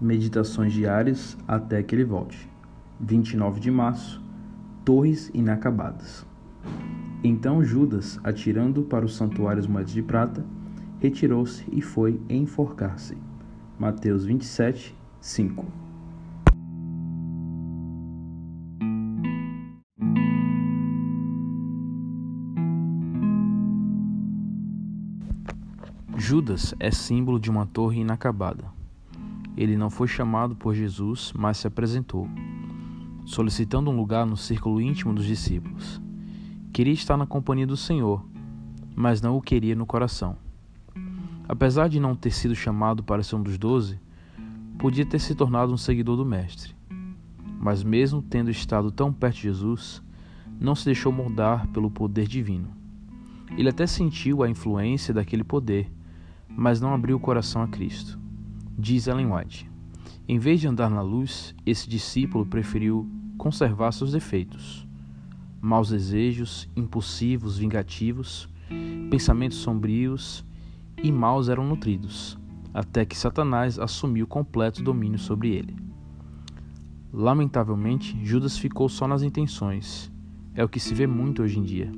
Meditações diárias até que ele volte. 29 de março. Torres inacabadas. Então Judas, atirando para os santuários moedas de prata, retirou-se e foi enforcar-se. Mateus 27, 5. Judas é símbolo de uma torre inacabada. Ele não foi chamado por Jesus, mas se apresentou, solicitando um lugar no círculo íntimo dos discípulos. Queria estar na companhia do Senhor, mas não o queria no coração. Apesar de não ter sido chamado para ser um dos doze, podia ter se tornado um seguidor do Mestre. Mas, mesmo tendo estado tão perto de Jesus, não se deixou moldar pelo poder divino. Ele até sentiu a influência daquele poder, mas não abriu o coração a Cristo. Diz Ellen White: Em vez de andar na luz, esse discípulo preferiu conservar seus defeitos maus desejos, impulsivos, vingativos, pensamentos sombrios e maus eram nutridos, até que Satanás assumiu completo domínio sobre ele. Lamentavelmente, Judas ficou só nas intenções. É o que se vê muito hoje em dia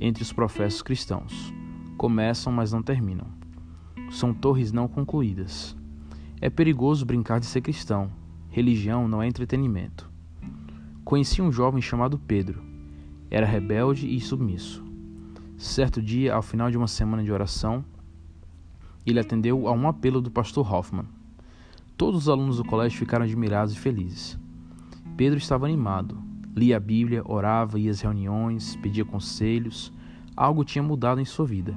entre os professos cristãos. Começam, mas não terminam. São torres não concluídas. É perigoso brincar de ser cristão. Religião não é entretenimento. Conheci um jovem chamado Pedro era rebelde e submisso. Certo dia, ao final de uma semana de oração, ele atendeu a um apelo do pastor Hoffman. Todos os alunos do colégio ficaram admirados e felizes. Pedro estava animado, lia a Bíblia, orava, ia às reuniões, pedia conselhos. Algo tinha mudado em sua vida.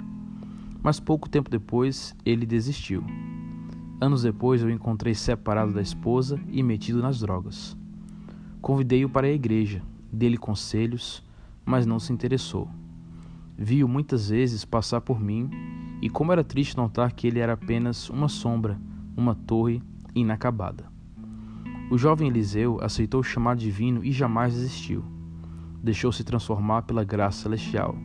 Mas pouco tempo depois, ele desistiu. Anos depois, eu o encontrei separado da esposa e metido nas drogas. Convidei-o para a igreja, dei-lhe conselhos, mas não se interessou. Vi-o muitas vezes passar por mim, e como era triste notar que ele era apenas uma sombra, uma torre inacabada. O jovem Eliseu aceitou o chamado divino e jamais desistiu. Deixou-se transformar pela graça celestial.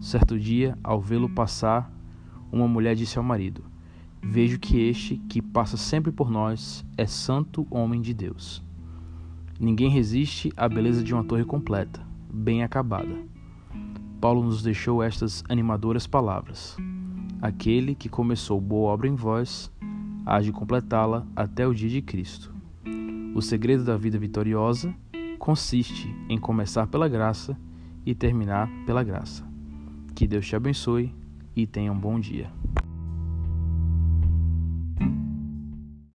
Certo dia, ao vê-lo passar, uma mulher disse ao marido: Vejo que este, que passa sempre por nós, é santo homem de Deus. Ninguém resiste à beleza de uma torre completa bem acabada. Paulo nos deixou estas animadoras palavras: Aquele que começou boa obra em vós, há de completá-la até o dia de Cristo. O segredo da vida vitoriosa consiste em começar pela graça e terminar pela graça. Que Deus te abençoe e tenha um bom dia.